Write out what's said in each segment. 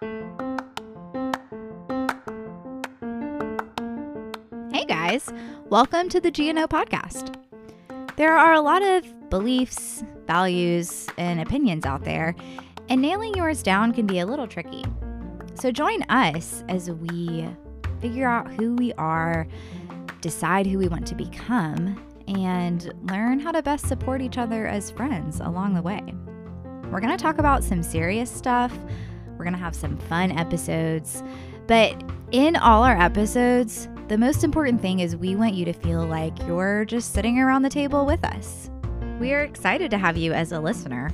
Hey guys, welcome to the GNO podcast. There are a lot of beliefs, values, and opinions out there, and nailing yours down can be a little tricky. So join us as we figure out who we are, decide who we want to become, and learn how to best support each other as friends along the way. We're going to talk about some serious stuff. We're going to have some fun episodes. But in all our episodes, the most important thing is we want you to feel like you're just sitting around the table with us. We are excited to have you as a listener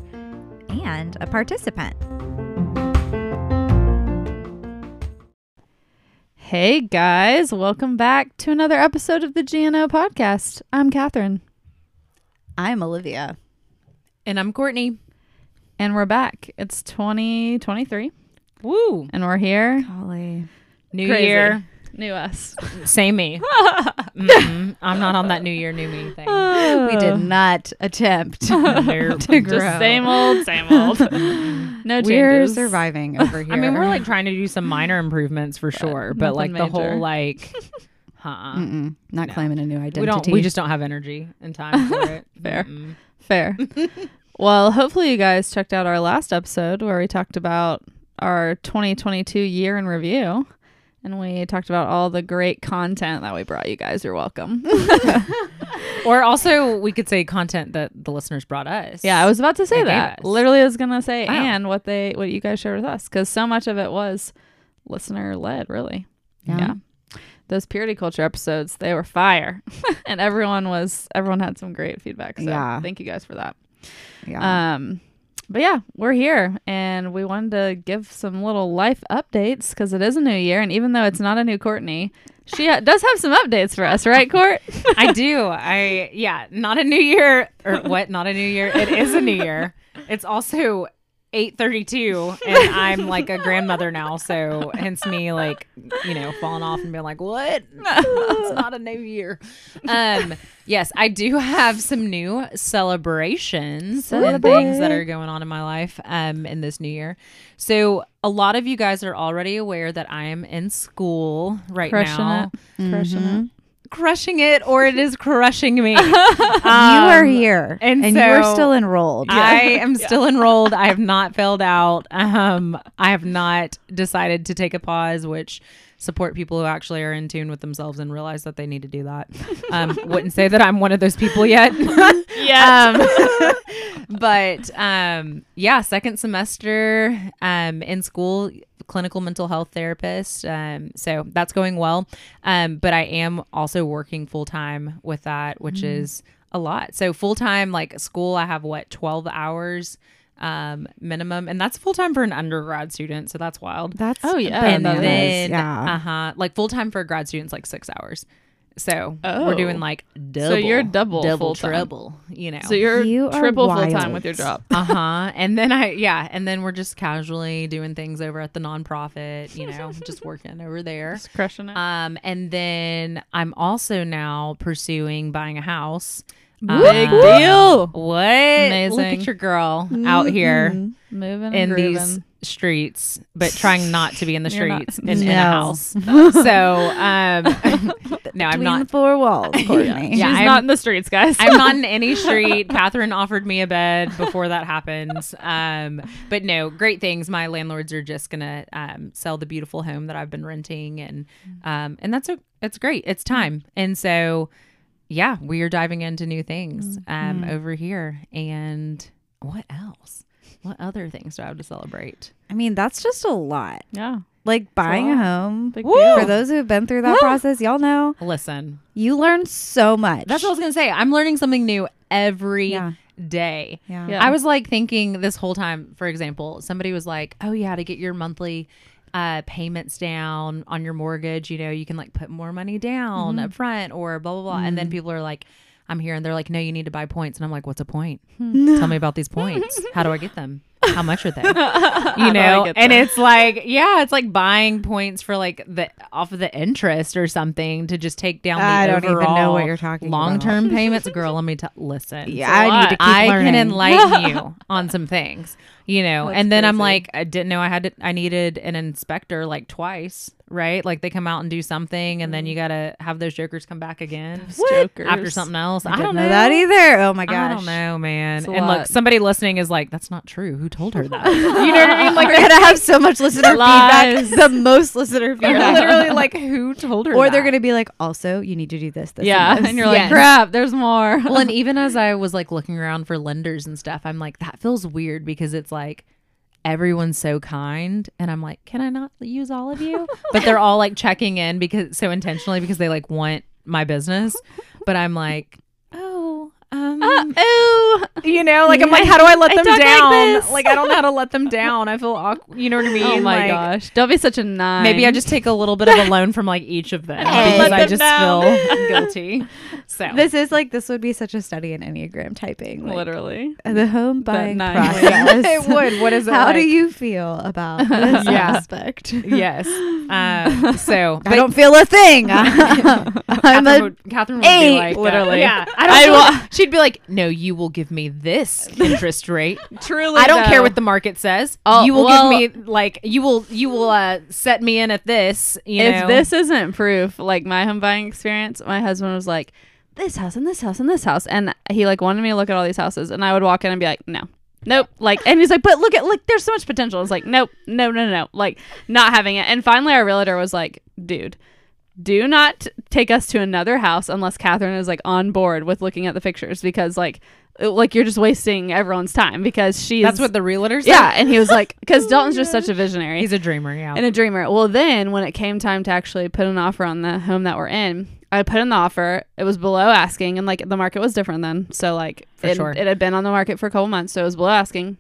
and a participant. Hey guys, welcome back to another episode of the GNO podcast. I'm Catherine, I'm Olivia. And I'm Courtney. And we're back. It's 2023, Woo! and we're here. Golly. New Crazy. Year. New us. Same me. Mm-mm. I'm not on that New Year, new me thing. We did not attempt Nope. to grow. Just same old, same old. no changes. We're surviving over here. I mean, we're like trying to do some minor improvements for sure, but like nothing the major. whole like, huh? Mm-mm, not No. claiming a new identity. We don't. We just don't have energy and time for it. Fair. Mm-mm. fair. Well, hopefully you guys checked out our last episode where we talked about our 2022 year in review. And we talked about all the great content that we brought you guys. You're welcome. Or also, we could say content that the listeners brought us. Yeah, I was about to say They that. Literally, I was gonna say Wow. and what they what you guys shared with us because so much of it was listener led. Really, Yeah. Those purity culture episodes, they were fire, and everyone was everyone had some great feedback. So Yeah. thank you guys for that. Yeah. Um, but yeah, we're here, and we wanted to give some little life updates because it is a new year, and even though it's not a new Courtney, she ha- does have some updates for us, right, Court? I do. I yeah, not a new year or what? Not a new year. It is a new year. It's also 8:32 and I'm like a grandmother now, so hence me like, you know, falling off and being like, "What? it's not a new year." Um, yes, I do have some new celebrations and things that are going on in my life um in this new year. So, a lot of you guys are already aware that I am in school right Crushing now. it, crushing it. Crushing it or it is crushing me. you are Um, here, and and, you're still enrolled. I am still enrolled. I have not failed out. Um, I have not decided to take a pause, which support people who actually are in tune with themselves and realize that they need to do that. Um, wouldn't say that I'm one of those people yet. Yeah. um, but um, yeah, second semester um, in school, clinical mental health therapist. Um, so that's going well. Um, but I am also working full time with that, which is a lot. So full time, like school, I have what twelve hours um minimum. And that's full time for an undergrad student so that's wild. That's Oh, yeah, and that is, then yeah. uh-huh like full time for a grad student's like six hours. So Oh. we're doing like double So you're double. double full-time. you know. So you're You triple full time with your job. uh-huh. And then i yeah and then we're just casually doing things over at the nonprofit you know just working over there. Just crushing it. um and then i'm also now pursuing buying a house Big deal. what look Amazing. at your girl out here Moving in grooving. these streets, but trying not to be in the streets in, in a house. so, um, no, I'm not. four walls, Courtney. Yeah, She's I'm- not in the streets, guys. I'm not in any street. Catherine offered me a bed before that happens. Um, but no, great things. My landlords are just gonna um, sell the beautiful home that I've been renting, and um, and that's a it's great. It's time, and so yeah, we are diving into new things um, over here. And what else? What other things do I have to celebrate? I mean, that's just a lot. yeah. Like buying a home. Woo! For those who have been through that process, y'all know Listen, you learn so much. that's what I was gonna say. I'm learning something new every day. Yeah. Yeah. I was like thinking this whole time, for example, somebody was like, oh, yeah, to get your monthly uh, payments down on your mortgage, you know, you can like put more money down mm-hmm. up front or blah, blah, blah. And then mm-hmm. people are like, I'm here and they're like, no, you need to buy points. And I'm like, what's a point? Hmm. Tell me about these points. How do I get them? How much are they? You know, and it's like, yeah, it's like buying points for like the off of the interest or something to just take down the I don't even know what you're talking long term payments. Girl, let me t- listen. Yeah, I need to keep I learning. can enlighten you on some things, you know. That's and then I'm like, I didn't know I had to, I needed an inspector like twice, right? Like they come out and do something, and then you gotta have those jokers come back again Jokers. after something else. I, I don't don't know that either. Oh my gosh. I don't know, man. And look, somebody listening is like, "That's not true. Who told her that?" you know what I mean? Like We're gonna have so much listener Lies. feedback. The most listener they're feedback. literally like, "Who told her?" or they're gonna be like, also, you need to do this. this yeah, and, this. and you're Yes. like, crap. There's more. well, and even as I was like looking around for lenders and stuff, I'm like, that feels weird because it's like everyone's so kind, and I'm like, can I not use all of you? but they're all like checking in because so intentionally because they like want my business, but I'm like, oh, um, Ooh. you know, like I'm like, how do I let I them talk like down? this. Like, I don't know how to let them down. I feel awkward. You know what I mean? Oh my Like, gosh. Don't be such a nine. Maybe I just take a little bit of a loan from like each of them Hey. because Let I just down. feel guilty. So This is like this would be such a study in Enneagram typing. Like, literally. the home buying nine process. it would. What is it? How do you feel about this Yeah. aspect? Yes. Um, so I don't feel a thing. I'm Catherine a would, Catherine would eight, be like, uh, literally. yeah. I don't. I feel wa- be like, no, you will give me this interest rate. Truly. I don't care what the market says. Oh, you will well- give me like you will you will uh set me in at this. You if know, this isn't proof, like my home buying experience, my husband was like, this house and this house and this house. And he like wanted me to look at all these houses. And I would walk in and be like, no. Nope. Like, and he's like, but look at, like, there's so much potential. It's like, nope, no, no, no, no. Like, not having it. And finally, our realtor was like, dude, do not take us to another house unless Catherine is like on board with looking at the pictures because, like, like you're just wasting everyone's time because she's that's what the realtor said. yeah. And he was like, because oh Dalton's just such a visionary he's a dreamer. Yeah. and a dreamer. Well, then when it came time to actually put an offer on the home that we're in, I put in the offer. It was below asking, and like the market was different then. So like For it, sure. it had been on the market for a couple months, so it was below asking.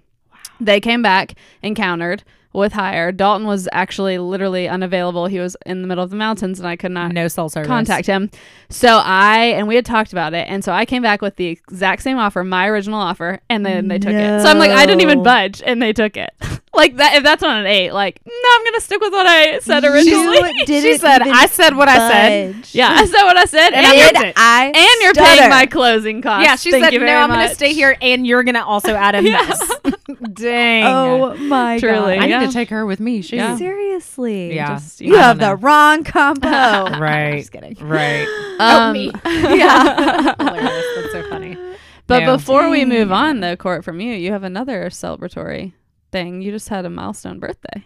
They came back and countered with higher. Dalton was actually literally unavailable. He was in the middle of the mountains, and I could not no cell service. contact him. So I and we had talked about it, and so I came back with the exact same offer, my original offer, and then they took it. So I'm like, I didn't even budge, and they took it. like that. If that's on an eight, like no, I'm gonna stick with what I said originally. She said, "I said what I said." yeah, I said what I said, and, And you're, it. I and you're stutter. paying my closing costs. Yeah, she Thank said, you "No, very I'm going to stay here, and you're going to also add in this." Dang. Oh my Truly. god! I yeah. need to take her with me. She, Yeah. Seriously. Yeah. Just, You I have don't the wrong combo. Right. Just kidding. right. Um, me. Yeah. Hilarious. That's so funny. But No. before we move on, though, Court, from you, you have another celebratory thing. You just had a milestone birthday.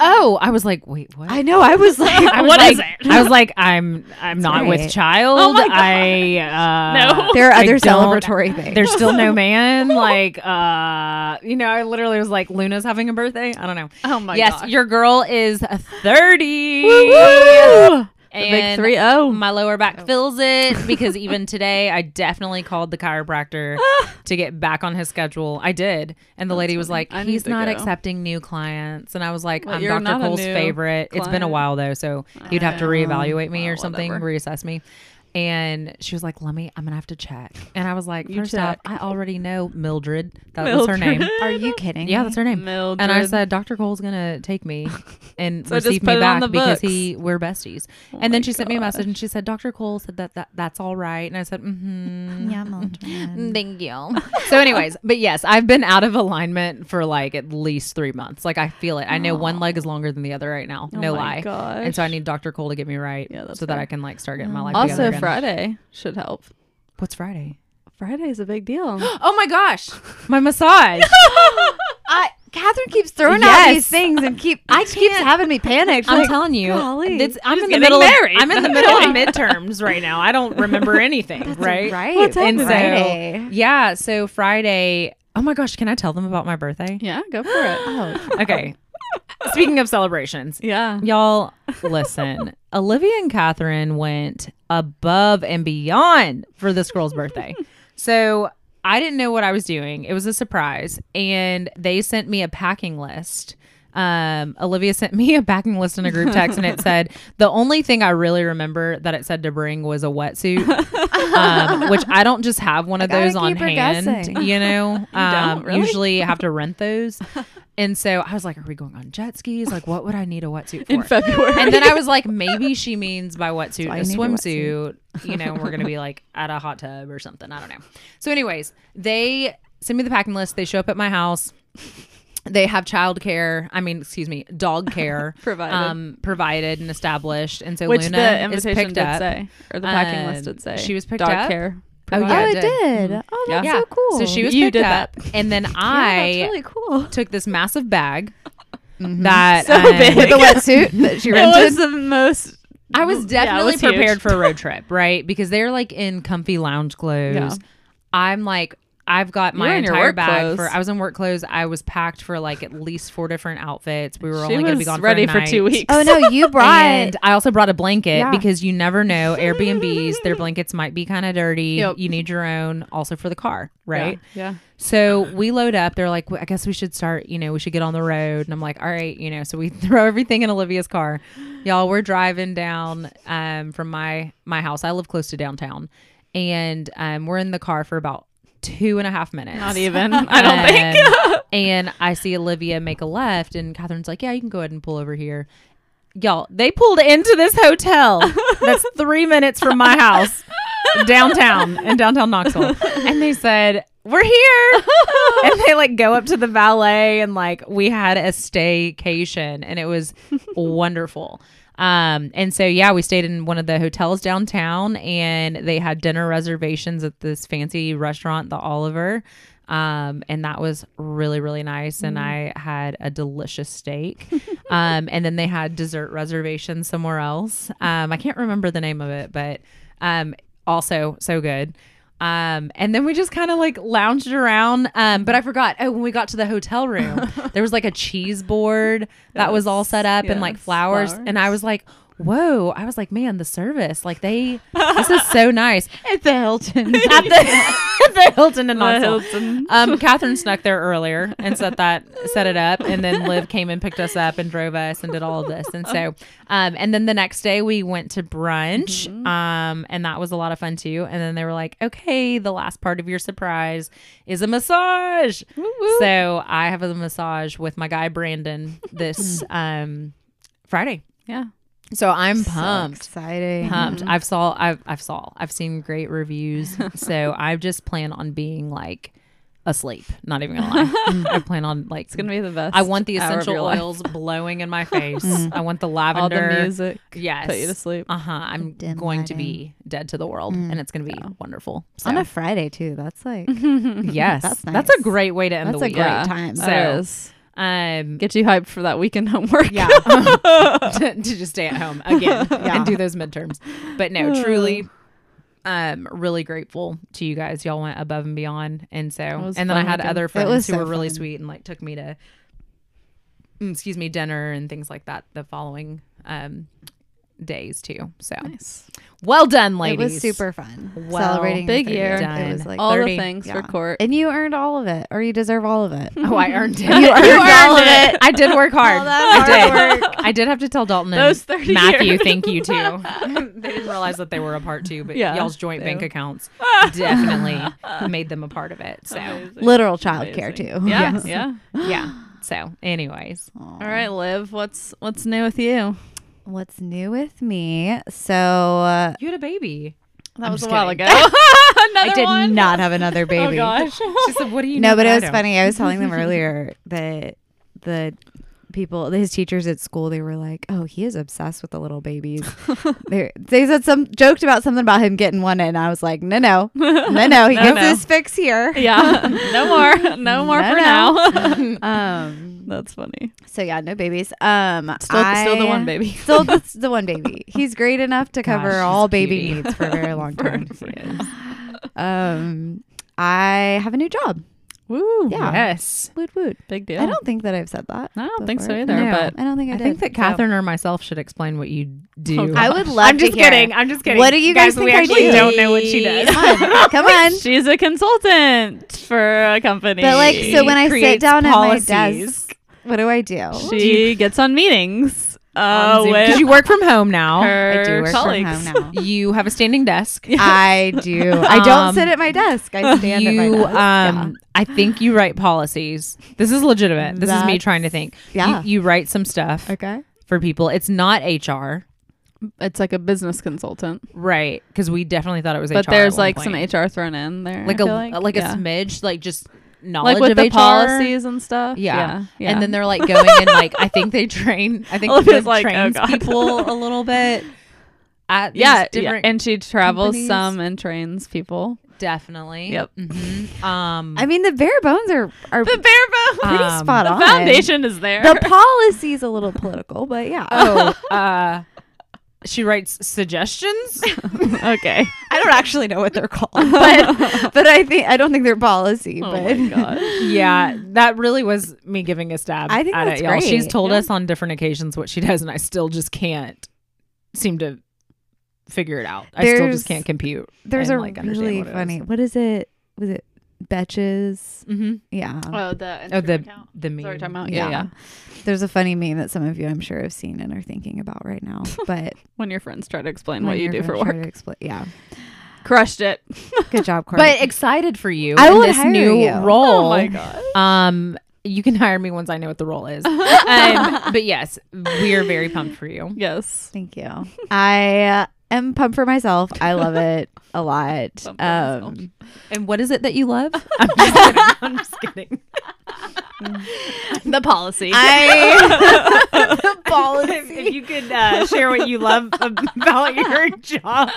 Oh, I was like, wait, what? I know. I was like, I was What like, is it? I was like, I'm I'm not right. with child. Oh my God. I uh, No. there are I other don't- celebratory things. There's still no man. Like, uh, you know, I literally was like, Luna's having a birthday. I don't know. Oh my god. yes, gosh. your girl is 30. Woo! The big And three oh. my lower back oh. feels it because even today I definitely called the chiropractor ah. to get back on his schedule. I did. And the lady was like, I need he's to not go." accepting new clients. And I was like, Well, I'm you're Dr. not a Cole's new favorite. It's been a client. while though, so you'd have to reevaluate me or something, whatever. reassess me. And she was like, let me, I'm going to have to check. And I was like, You first off. I already know Mildred. That was her name. Are you kidding? Yeah, that's her name. Mildred. And I said, Dr. Cole's gonna take me and So just receive put me it on back the because books. he we're besties. Oh and then my she sent me a message and she said, Dr. Cole said that, that that's all right. And I said, mm-hmm. Yeah, Mildred. Thank you. so, anyways, but yes, I've been out of alignment for like at least three months. Like I feel it. I know one leg is longer than the other right now. Oh no my lie. gosh. And so I need Dr. Cole to get me right, Yeah, that's so that fair. I can like start getting my life together. Also, again. Friday should help. What's Friday? Friday is a big deal. Oh my gosh, my massage. I, Catherine keeps throwing out Yes. these things and keep I I keeps can't- having me panicked. I'm like, telling you, golly. it's, I'm in the middle. Of, I'm in the middle of midterms right now. I don't remember anything. right. right. What's And so, Friday? yeah. So Friday. Oh my gosh, can I tell them about my birthday? Yeah, go for it. Oh, Okay. Speaking of celebrations, Yeah. y'all listen. Olivia and Catherine went above and beyond for this girl's birthday. So I didn't know what I was doing. It was a surprise, and they sent me a packing list um, Olivia sent me a packing list in a group text, and it said the only thing I really remember that it said to bring was a wetsuit, um, which I don't just have one of gotta those on hand. guessing. You know, um, don't, really? usually have to rent those. And so I was like, "Are we going on jet skis? Like, what would I need a wetsuit for?" in February. and then I was like, maybe she means by wetsuit why a you need a swimsuit. You know, we're gonna be like at a hot tub or something. I don't know. So, anyways, they send me the packing list. They show up at my house. They have childcare. I mean, excuse me, dog care Provided. um, provided and established. And so which Luna the is picked did up. say, or the packing list Um, did say. she was picked dog up. care. Oh, yeah, it it did. did. Oh, Yeah. that's so cool. So she was You picked up, that. and then yeah, I that's really cool. took this massive bag Mhm. that So um, big. with the wetsuit that she It was the most. I was Yeah, it definitely huge. prepared for a road trip, right? Because they're like in comfy lounge clothes. Yeah. I'm like, I've got my entire work bag clothes. for. I was in work clothes. I was packed for like at least four different outfits. We were She only going to be gone ready for, a for two weeks. oh no, you brought. And I also brought a blanket Yeah. because you never know. Airbnbs, their blankets might be kind of dirty. Yep. You need your own, also for the car, right? Yeah. So we load up. They're like, "Well, I guess we should start. You know, we should get on the road. And I'm like, all right, you know. So we throw everything in Olivia's car. Y'all, we're driving down um, from my my house. I live close to downtown, and um, we're in the car for about two and a half minutes. Not even. I don't think. And- and I see Olivia make a left, and Catherine's like, "Yeah, you can go ahead and pull over here." Y'all, they pulled into this hotel that's three minutes from my house downtown in downtown Knoxville, and they said, "We're here," and they like go up to the valet, and like we had a staycation, and it was wonderful. Um, and so yeah, we stayed in one of the hotels downtown, and they had dinner reservations at this fancy restaurant, the Oliver. Um, and that was really, really nice. And I had a delicious steak. um, and then they had dessert reservations somewhere else. Um, I can't remember the name of it, but um, also so good. Um, and then we just kind of like lounged around. Um, but I forgot. Oh, when we got to the hotel room, there was like a cheese board that was all set up and like flowers. flowers. And I was like, whoa. I was like, man, the service, like they, this is so nice. at the Hilton. At the, at the Hilton in The Knoxville. Hilton. Um, Catherine snuck there earlier and set that set it up, and then Liv came and picked us up and drove us and did all of this. And so, um, and then the next day we went to brunch, um, and that was a lot of fun too. And then they were like, "Okay, the last part of your surprise is a massage." So I have a massage with my guy Brandon this um Friday. Yeah. So I'm So pumped exciting. pumped. Mm-hmm. I've saw I've I've saw I've seen great reviews. so I just plan on being like asleep. Not even gonna lie. I plan on like It's gonna be the best. I want the essential oils blowing in my face. Mm-hmm. I want the lavender All the music. Yes. Put you to sleep. Uh huh. I'm going to be dead to the world, mm. and it's going to be wonderful. So, On a Friday too. That's like yes, That's that's a great way to end that's the a great Yeah. time. So- That is. Um, Get you hyped for that weekend homework. yeah, to, to just stay at home again Yeah. and do those midterms. But no, truly, um, really grateful to you guys. Y'all went above and beyond, and so was and then I fun had weekend. other was friends who so were really fun. sweet and like took me to, mm, excuse me, dinner and things like that the following um days too. So Nice. well done, ladies. It was super fun. Well, Celebrating Big year. 30th. It was like All 30. the things Yeah. for court. and you earned all of it, or you deserve all of it. Oh, I earned it. You earned all of it. I did work hard. All that I hard did. I did have to tell Dalton and Those 30 Matthew, years. thank you too. they didn't realize that they were a part too, but Yeah, y'all's joint bank accounts definitely made them a part of it. So Amazing. Literal childcare Amazing. too. Yeah. Yes. Yeah. yeah. So, anyways, All right, Liv. What's what's new with you? What's new with me? So uh, you had a baby. That I'm was a just while kidding. ago. I did one? not have another baby. Oh gosh. She said, "What do you no, know but that it was don't?" funny. I was telling them earlier that the people, his teachers at school, they were like, "Oh, he is obsessed with the little babies." they they said some joked about something about him getting one, and I was like, "No, no, no, no. He No, gets no. his fix here." yeah. No more. No more No, for no. now. Um. That's funny. So yeah, no babies. Um. Still, still the one baby. Still the, the one baby. He's great enough to cover Gosh, all baby cutie. needs for a very long For- time. um. I have a new job. Woo. Yeah. Yes. Woot woot. Big deal. I don't think that I've said that. I don't think so before. either. No. But I don't think I, I did. think that So- Catherine or myself should explain what you do. Oh, I would love I'm to just hear. kidding. I'm just kidding. What do you guys we think I actually do? don't know what she does. Come on, come on. she's a consultant for a company. But like, so when I sit creates down at my policies. desk, What do I do? She gets on meetings uh, On Zoom. 'Cause with you work from home now. I do work colleagues. from home now. You have a standing desk. I do. I don't Um, sit at my desk. I stand at my you desk. um I think you write policies. This is legitimate. This is me That's- trying to think. yeah. You, you write some stuff yeah. Okay. for people. It's not HR. It's like a business consultant, Right. Because we definitely thought it was but HR. there's at one like point. some HR thrown in there. like I a feel like, like, Yeah. a smidge, like just knowledge like with of the HR. policies and stuff. Yeah. yeah, yeah. And then they're like going and like I think they train I think Olivia's they like, oh, trains God. people a little bit at these yeah, yeah, and she travels companies. some and trains people. definitely. Yep. Mhm. Um I mean, the bare bones are are The bare bones. pretty um, spot the on. foundation is there. The policy's a little political, but yeah. oh uh she writes suggestions. okay. I don't actually know what they're called, but but I think I don't think they're policy. Oh but my god. yeah, that really was me giving a stab. I think at that's it, y'all. She's told Yeah. us on different occasions what she does, and I still just can't seem to figure it out. I still just can't compute. there's and, a like, really what funny. What is it? Was it Betches? Mm-hmm. Yeah. Oh, the Oh, the account. the That's meme. what we're talking about. Yeah, yeah. There's a funny meme that some of you, I'm sure, have seen and are thinking about right now. But When your friends try to explain what you do for work. to expla- yeah. Crushed it. Good job, Courtney. But excited for you. I in would this hire new you. role. Oh my god. Um, you can hire me once I know what the role is. um, but yes, we are very pumped for you. Yes. Thank you. I uh, am pumped for myself. I love it a lot. Pumped for myself. Um, And what is it that you love? I'm just kidding. I'm just kidding. The policy. I policy. if you could uh, share what you love about your job.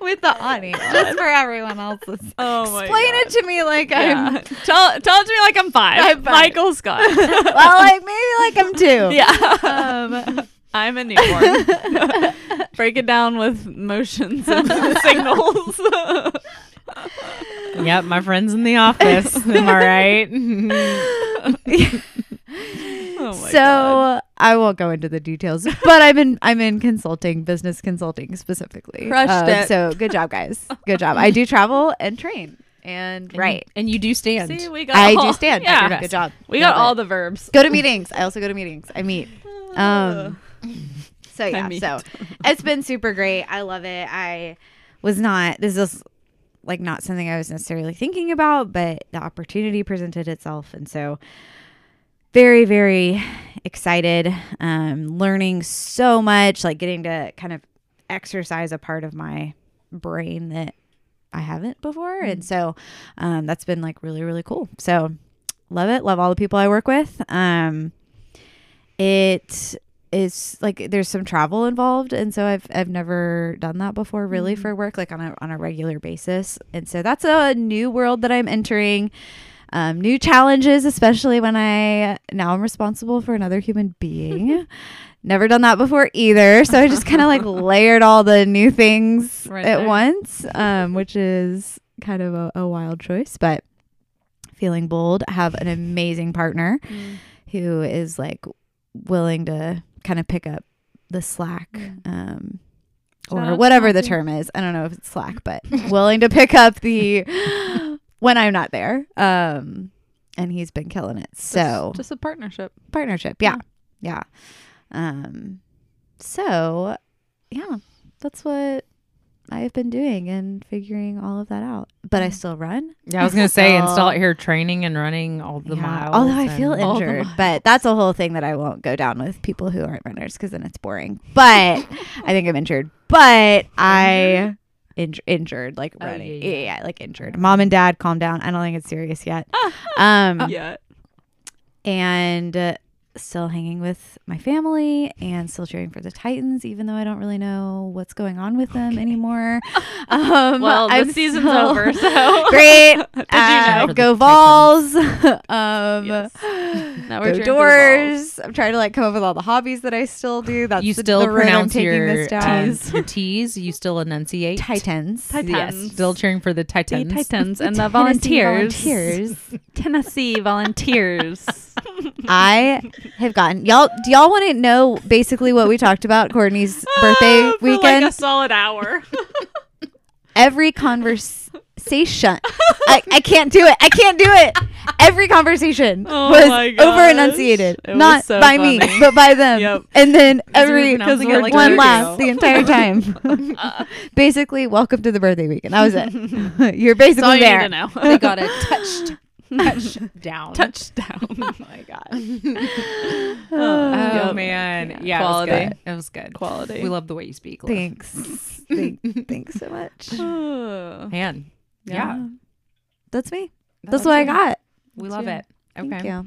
with the audience, just for everyone else's. oh my Explain it to me like Yeah. I'm. tell tell it to me like I'm 5 I'm five. Michael Scott. Well, like maybe like I'm two. yeah. Um, I'm a newborn. Break it down with motions and signals. Yep, my friends in the office. Am I right? oh my so God. I won't go into the details, but I'm in I'm in consulting, business consulting specifically. Crushed Um, it. So good job, guys. Good job. I do travel and train, and right. And you do stand. See, we got I all, do stand. Yeah. Good job. We got Love all it. the verbs. go to meetings. I also go to meetings. I meet. Um. So yeah. meet. So it's been super great. I love it. I was not. This is like not something I was necessarily thinking about, but the opportunity presented itself, and so very very excited. Um, learning so much, like getting to kind of exercise a part of my brain that I haven't before, and so um, that's been like really really cool. So love it. Love all the people I work with. Um, it is like there's some travel involved and so I've I've never done that before really for work like on a on a regular basis. And so that's a new world that I'm entering um, new challenges especially when I now I'm responsible for another human being. Never done that before either so I just kind of like layered all the new things Right at there. once um, which is kind of a, a wild choice but feeling bold have an amazing partner who is like willing to kind of pick up the slack um or whatever the term is. I don't know if it's slack but willing to pick up the when i'm not there. Um and he's been killing it. So just, just a partnership. partnership yeah. Yeah. Um so yeah that's what i've been doing and figuring all of that out but i still run Yeah, I was gonna say, and So- still here training and running all the Yeah. miles. Although I feel and- All the injured, but that's a whole thing that I won't go down with people who aren't runners because then it's boring. But I think I'm injured. But I inj- injured, like Oh, running. yeah, yeah, yeah. yeah, like injured. Mom and dad, calm down. I don't think it's serious yet. um, Yeah. and uh, still hanging with my family and still cheering for the Titans, even though I don't really know what's going on with them anymore. Um, Well, the I'm season's still- over, so Great. Did Uh. Go Vols. um, Yes. Now we're go cheering for the doors. I'm trying to like come up with all the hobbies that I still do. That's you still the route I'm your this down. um, your T's. You still enunciate. Titans. Titans. Yes, still cheering for the The Titans. Titans and the Tennessee volunteers. Volunteers. Tennessee volunteers. I have gotten y'all. Do y'all want to know basically what we talked about Courtney's birthday Ah, for weekend? like a solid hour. Every conversation conversation. I, I can't do it. I can't do it. Every conversation Oh was over enunciated, not so by me, but by them. Yep. And then every pronouncing it one like one laugh the entire time. basically, welcome to the birthday weekend. That was it. You're That's all basically you there. need to know. They got a touched touchdown. Touchdown. Oh my god. oh Oh Yep. man. Yeah. Quality. It was good. It was good. Quality. We love the way you speak. Liv. Thanks. Thank, thanks so much. Oh. Man. Yeah. That's me. That's what I got. We love you. it. Okay. Thank you.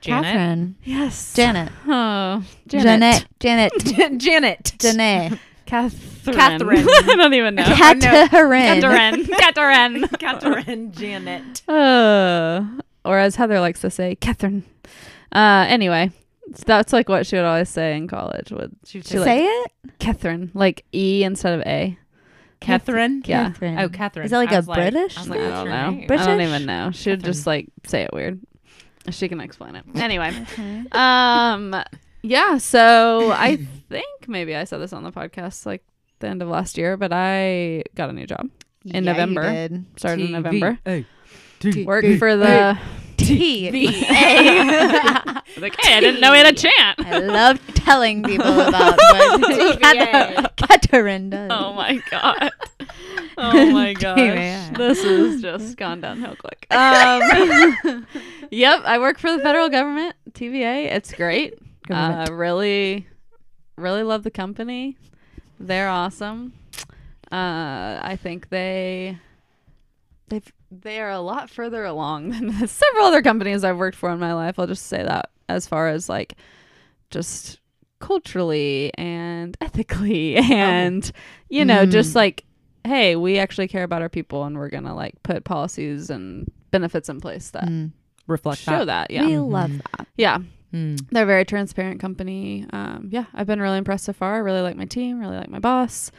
Janet. Catherine. Yes. Janet. Oh, Janet. Janet. Janet. Janet. Catherine. Catherine. I don't even know. Catherine. Catherine. Catherine. Catherine Janet. Uh, or as Heather likes to say, Catherine. Uh, anyway, that's like what she would always say in college. Would She She like- Say it. Catherine like E instead of A? Catherine. Yeah. Catherine. Oh, Catherine. Is that like I a was British I was I like, thing? what's don't know. name? I don't even know. She would Catherine. just like say it weird. She can explain it. Anyway, Okay. um, yeah. So I think maybe I said this on the podcast like the end of last year, but I got a new job. In Yeah, you November. did. Started in TV. November. Hey. Worked for the T. like, hey, I didn't know we had a chant. I love telling people about what Cather- Catherine does. Oh my god. Oh my gosh. TVA. This has just gone downhill quick. Um, yep, I work for the federal government, TVA. It's great. Government. Uh, really, really love the company. They're awesome. Uh, I think they they've they are a lot further along than several other companies I've worked for in my life. I'll just say that as far as like just culturally and ethically and you know Mm. just like hey we actually care about our people and we're gonna like put policies and benefits in place that Mm. Reflect show that yeah We love that. yeah Mm. they're a very transparent company. Um, yeah, I've been really impressed so far. I really like my team, really like my boss,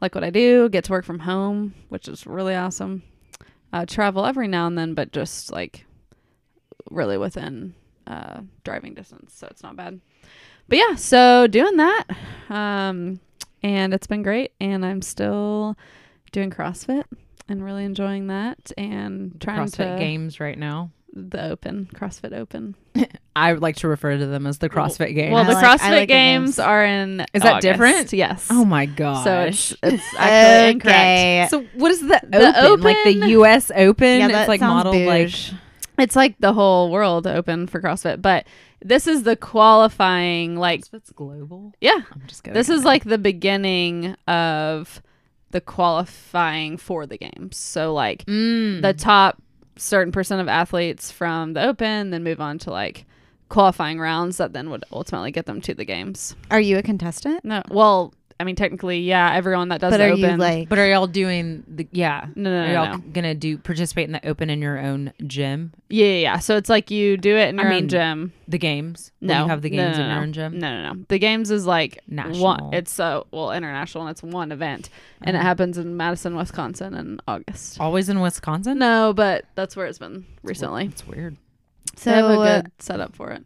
like what I do, get to work from home, which is really awesome. Uh, travel every now and then, but just like really within uh, driving distance, so it's not bad. But yeah, so doing that, um, and it's been great, and I'm still doing CrossFit and really enjoying that, and trying CrossFit to games right now. The Open CrossFit Open. I would like to refer to them as the CrossFit games. Well, the like- CrossFit like games are in. Is that August. different? Yes. oh my god. So it's it's actually incorrect. Okay. So what is the, The open? Like the U.S. Open? Yeah, it's that like sounds modeled like. It's like the whole world open for CrossFit, but this is the qualifying. Like, CrossFit's global. yeah, I'm just kidding. this is like the beginning of the qualifying for the games. So like mm. the top certain percent of athletes from the Open, then move on to like qualifying rounds that then would ultimately get them to the games. Are you a contestant? No, well, I mean technically, yeah, everyone that does but the are Open. you like? But are y'all doing the yeah? no, no, Are no, y'all no. gonna do participate in the open in your own gym? Yeah, yeah, yeah. So it's like you do it in I your mean, own gym. The games? No, you have the no, games no, in no. your own gym. No, no, no. The games is like National. One, it's uh well international and it's one event, and it Oh. happens in Madison, Wisconsin, in August. Always in Wisconsin. No, but that's where it's been recently. It's weird. So I have a So, uh, good setup for it.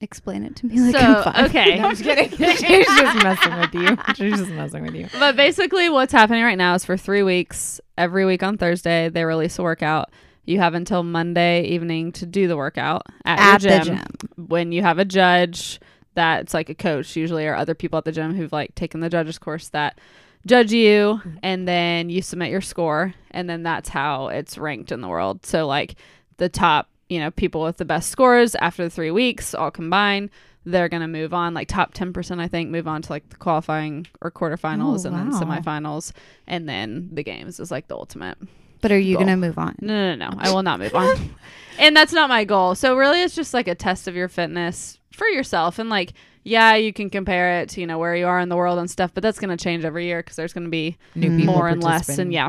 Explain it to me like so I'm five. okay, I'm just kidding. She's just messing with you. She's just messing with you. but basically what's happening right now is for three weeks, every week on Thursday they release a workout. You have until Monday evening to do the workout at, At your the gym. gym. When you have a judge, that's like a coach usually, or other people at the gym who've like taken the judges course that judge you, mm-hmm. and then you submit your score, and then that's how it's ranked in the world. So like the top, you know, people with the best scores after the three weeks all combined, they're gonna move on. Like top ten percent, I think, move on to like the qualifying or quarterfinals, Oh, and then semifinals, and then the games is like the ultimate. But are you gonna move on? No, no, no. I will not move on. and that's not my goal. So really it's just like a test of your fitness for yourself and like yeah, you can compare it to, you know, where you are in the world and stuff, but that's going to change every year cuz there's going to be New people more and less and yeah.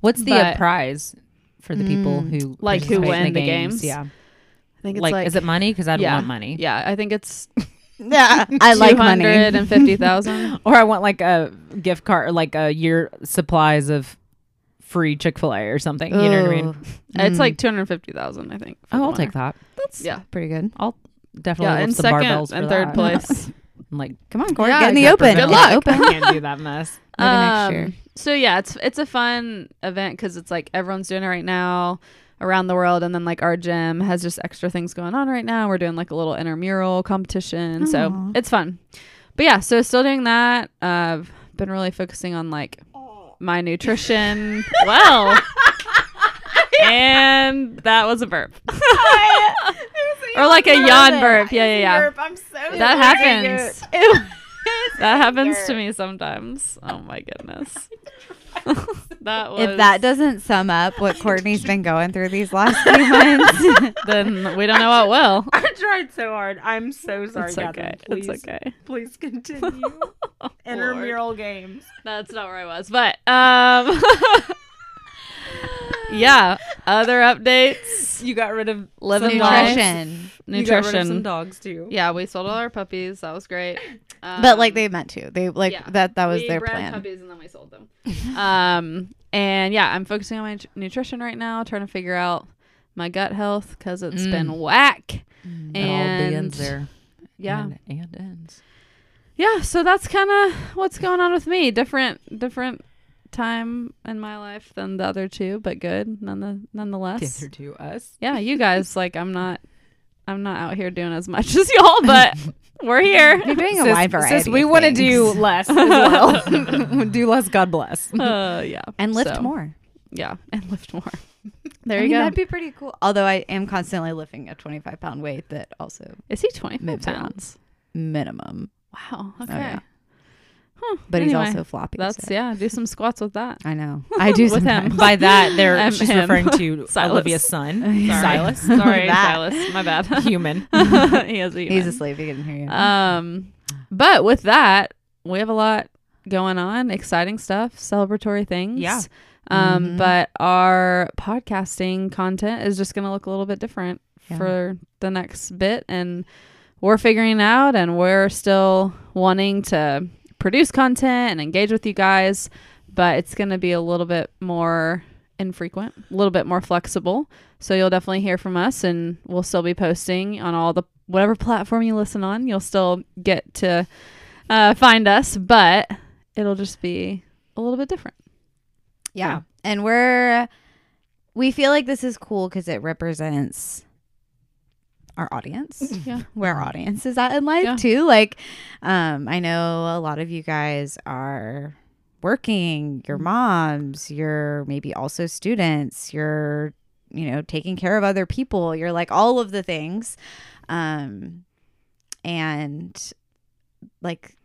What's the But- prize for the people Mm. who Like who participate in win the games? Yeah. I think it's Like, like, is it money? Because I don't yeah. want money. Yeah, I think it's Yeah, I like money. 250,000. Or I want like a gift card, like a year supplies of free Chick Fil A or something. You know what I mean? Ooh. It's Mm. like 250,000, I think. Oh, I'll take that. That's Yeah. pretty good. I'll definitely Yeah, lift in some second barbells and third that. place. I'm like, Come on, Corey, Yeah, get in the open. Good Get luck. Open. I can't do that mess. Maybe next Um, year. so yeah, it's it's a fun event because it's like everyone's doing it right now around the world, and then like our gym has just extra things going on right now. We're doing like a little intramural competition, so it's fun. But yeah, so still doing that. Uh, I've been really focusing on like my nutrition. well, and that was a burp, or like a yawn burp. Yeah, yeah, yeah. I'm so That happens. that happens to me sometimes. Oh my goodness. that was If that doesn't sum up what Courtney's been going through these last few months, then we don't know what will. I tried so hard. I'm so sorry, It's Catherine. okay. Please, It's okay. please continue. Intramural games. That's not where I was, but um Yeah, other updates. You got rid of Living some life. nutrition. dogs. You got rid of some dogs too. Yeah, we sold all our puppies. That was great. but like Um, they meant to. They like yeah. that. That was we their bred plan. puppies and then we sold them. um, and yeah, I'm focusing on my tr- nutrition right now, trying to figure out my gut health because it's Mm. been whack. It And all begins there. Yeah, And, and ends. yeah. So that's kind of what's going on with me. Different, different time in my life than the other two, but good none the, nonetheless. Together to us. Yeah, you guys like I'm not, I'm not out here doing as much as y'all, but we're here. You're doing a wide variety. sis, we want to do less as well. do less, God bless. Uh, yeah, and lift So, more. Yeah, and lift more. There I you mean, go. That'd be pretty cool. Although I am constantly lifting a 25 pound weight that also Is he 25 pounds? minimum, Wow. Okay. yeah. Huh. but Anyway, he's also floppy. That's so- yeah. Do some squats with that. I know. I do With him. sometimes. By that, there Um, she's him. referring to Silas. Olivia's son, Sorry. Silas. Sorry. Silas. My bad. Human. he has a He's human. asleep. He can hear you. Um, but with that, we have a lot going on, exciting stuff, celebratory things. Yeah. Um, Mhm. but our podcasting content is just going to look a little bit different Yeah. for the next bit, and we're figuring it out, and we're still wanting to produce content and engage with you guys, but it's going to be a little bit more infrequent, a little bit more flexible. So you'll definitely hear from us, and we'll still be posting on all the whatever platform you listen on. You'll still get to uh, find us, but it'll just be a little bit different. yeah. yeah. And we're, we feel like this is cool because it represents our audience. Yeah. where our audience is at in life Yeah. too. Like, um, I know a lot of you guys are working, Mm-hmm. your moms, you're maybe also students, you're, you know, taking care of other people, you're like all of the things. Um, and like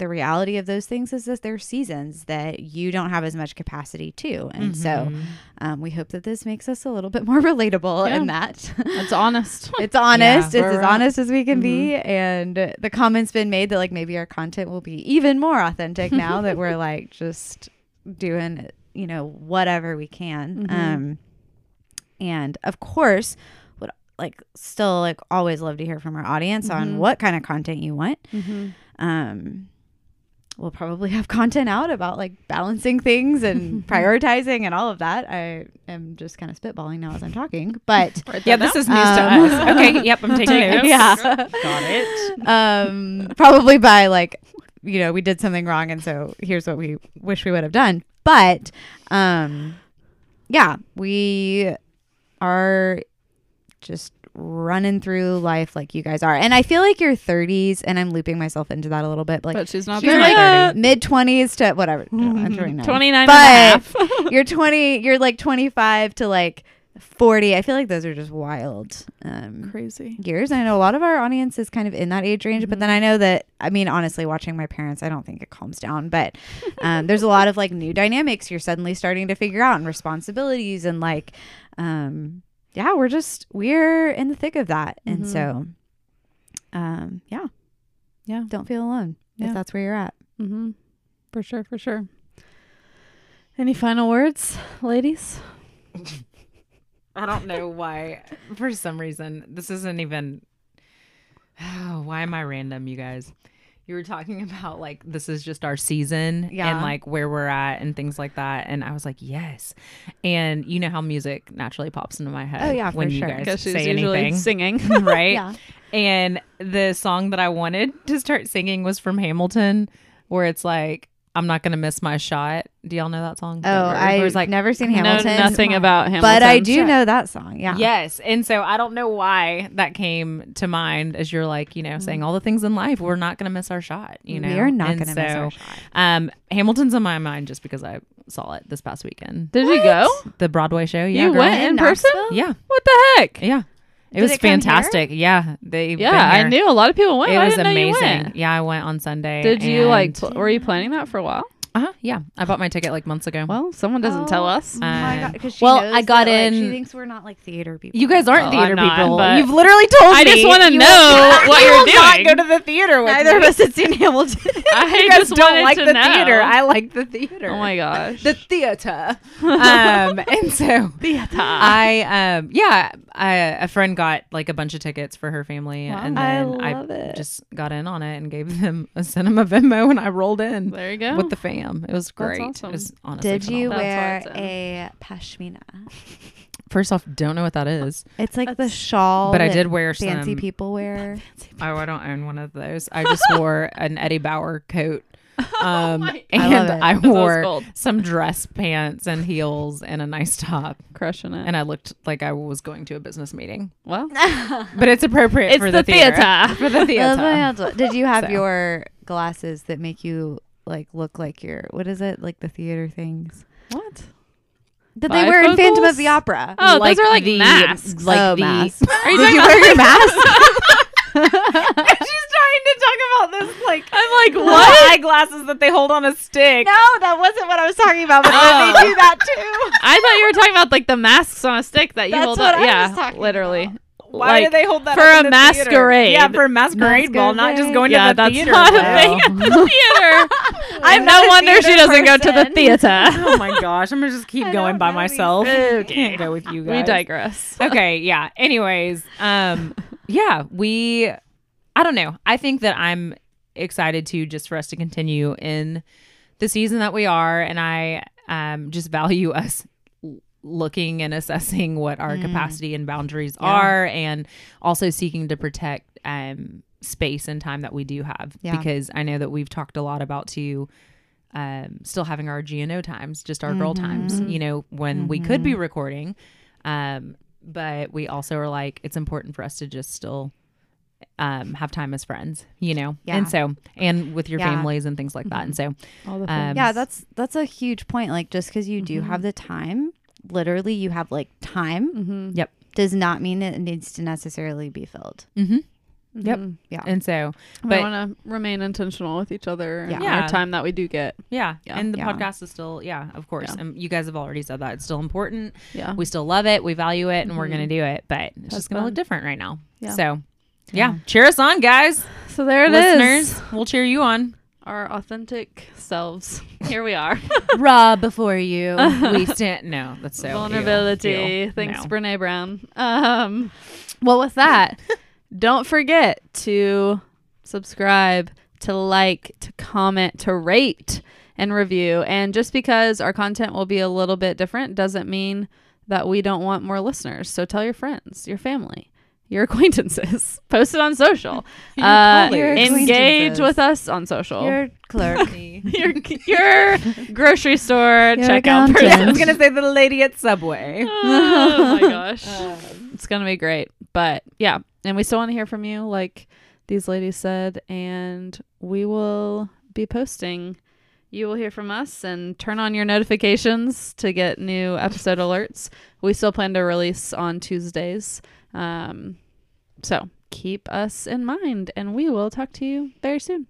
the reality of those things is that there's seasons that you don't have as much capacity to. And so Mhm. um, we hope that this makes us a little bit more relatable Yeah. in that. It's honest. it's honest. Yeah, it's as at. honest as we can be. And the comments been made that like maybe our content will be even more authentic now that we're like just doing, you know, whatever we can. Mhm. Um, and of course, would like still like always love to hear from our audience on Mhm. what kind of content you want. mm-hmm. Um, we'll probably have content out about like balancing things and prioritizing and all of that. I am just kind of spitballing now as I'm talking, but Yeah, this is news Um, to us. Okay, yep, I'm taking notes. yeah, Got it. um, probably by like, you know, we did something wrong, and so here's what we wish we would have done. But, um, yeah, we are just running through life like you guys are, and I feel like your 30s, and I'm looping myself into that a little bit, but like but she's not She's yet. mid 20s to whatever. No, I'm 29. 29 But- and a half. you're 20 you're like 25 to like 40 i feel like those are just wild um Crazy. years i know a lot of our audience is kind of in that age range but then i know that i mean honestly watching my parents i don't think it calms down but um there's a lot of like new dynamics you're suddenly starting to figure out and responsibilities and like um yeah we're just we're in the thick of that and Mhm. so um yeah Yeah. don't feel alone Yeah. if that's where you're at Mm-hmm. For sure, for sure. Any final words, ladies? I don't know why. For some reason, this isn't even. Oh, why am I random, you guys? You were talking about like this is just our season Yeah. and like where we're at and things like that, and I was like, yes. And you know how music naturally pops into my head. Oh, yeah, for when you sure. guys Because she's say usually anything, singing. right? yeah And the song that I wanted to start singing was from Hamilton, where it's like, I'm not gonna miss my shot. Do y'all know that song? Oh, I've it's like never seen I know Hamilton. nothing about Hamilton. but I do know that song. Yeah. Yes. And so I don't know why that came to mind as you're like, you know, saying all the things in life. We're not going to miss our shot, you know? We are not And going to miss so, our shot. Um, Hamilton's on my mind just because I saw it this past weekend. Did you go? The Broadway show. Yeah. you went in person? Yeah. What the heck? Yeah. It Did was it fantastic. Yeah. They Yeah, I knew a lot of people went. It I was didn't know you amazing. Yeah, I went on Sunday. Did you like? Pl- were you planning that for a while? Uh-huh, yeah. I bought my ticket like months ago. Well, someone doesn't tell us. Oh my Um, God, 'cause she well, knows I got that, like, in- she thinks we're not like theater people. you guys aren't Well, theater I'm not, people. but- You've literally told me. I me. just want to know will- what you you're will doing. not go to the theater with Neither of us had seen Hamilton. I you guys just don't wanted like to the know. theater. I like the theater. oh my gosh. the theater. um, and so theater. I um yeah, I, a friend got like a bunch of tickets for her family, Wow. and I then I, love it. just got in on it and gave them a cinema them Venmo, and I rolled in there you go. with the fam. It was great. awesome. It was honestly Did you That's wear it's a pashmina? First off, don't know what that is, It's like the shawl. but I did wear fancy some. people wear. Oh, I don't own one of those. I just wore an Eddie Bauer coat. Um, my- I and love it. I That's what wore called. some dress pants and heels and a nice top, Crushing it. and I looked like I was going to a business meeting. well, But it's appropriate it's for the, the, theater. theater. For the theater. That's what- Did you have So. your glasses that make you like look like your what is it like the theater things what? that they wear in Phantom of the Opera? Oh, those are like the, masks. Oh, like Oh, the. masks. Are you Did you about wear your mask? She's trying to talk about this like I'm like, what eyeglasses that they hold on a stick. no, that wasn't what I was talking about. But Oh. they do that too. I thought you were talking about like the masks on a stick that you That's hold up. Yeah, literally. Why Like, do they hold that for up a in the theater? masquerade. Yeah, for a masquerade ball, not just going yeah, to the that's theater. not ball. a thing at the theater. I'm no wonder she doesn't go to the theater. oh my gosh, I'm gonna just keep I going by myself. Okay. Can't go with you guys. we digress. okay, yeah. Anyways, um, yeah, we. I don't know. I think that I'm excited to just for us to continue in the season that we are, and I um just value us l- looking and assessing what our Mm. capacity and boundaries Yeah. are, and also seeking to protect um space and time that we do have Yeah. because I know that we've talked a lot about too um still having our GNO times just our girl times Mhm. you know when we could be Mhm. recording um but we also are like it's important for us to just still um have time as friends you know Yeah. and so and with your Yeah. families and things like that and so All the Um, yeah, that's that's a huge point. Like just because you do Mhm. have the time, literally you have like time, mm-hmm. does not mean that it needs to necessarily be filled. mm-hmm. Yep. Mm-hmm. Yeah. and so We want to remain intentional with each other and Yeah. our time that we do get. yeah, Yeah. and the Yeah. podcast is still yeah of course Yeah. and you guys have already said that it's still important Yeah. we still love it we value it and we're Mhm. gonna do it but it's That's just gonna fun. look different right now Yeah. so yeah cheer us on guys So there it is. listeners we'll cheer you on Our authentic selves. Here we are. raw before you we stand no that's so ew, Vulnerability. ew. Thanks, No. Brene Brown. Um, well, with that, don't forget to subscribe, to like, to comment, to rate, and review. And just because our content will be a little bit different doesn't mean that we don't want more listeners. So tell your friends, your family, your acquaintances. Post it on social. Your Uh. Your engage with us on social. Your clerk. your, your grocery store Your checkout person. I was gonna say the lady at Subway. oh my gosh. Um, it's going to be great. But yeah, and we still want to hear from you, like these ladies said, and we will be posting. You will hear from us and turn on your notifications to get new episode alerts. We still plan to release on Tuesdays. Um, so keep us in mind, and we will talk to you very soon.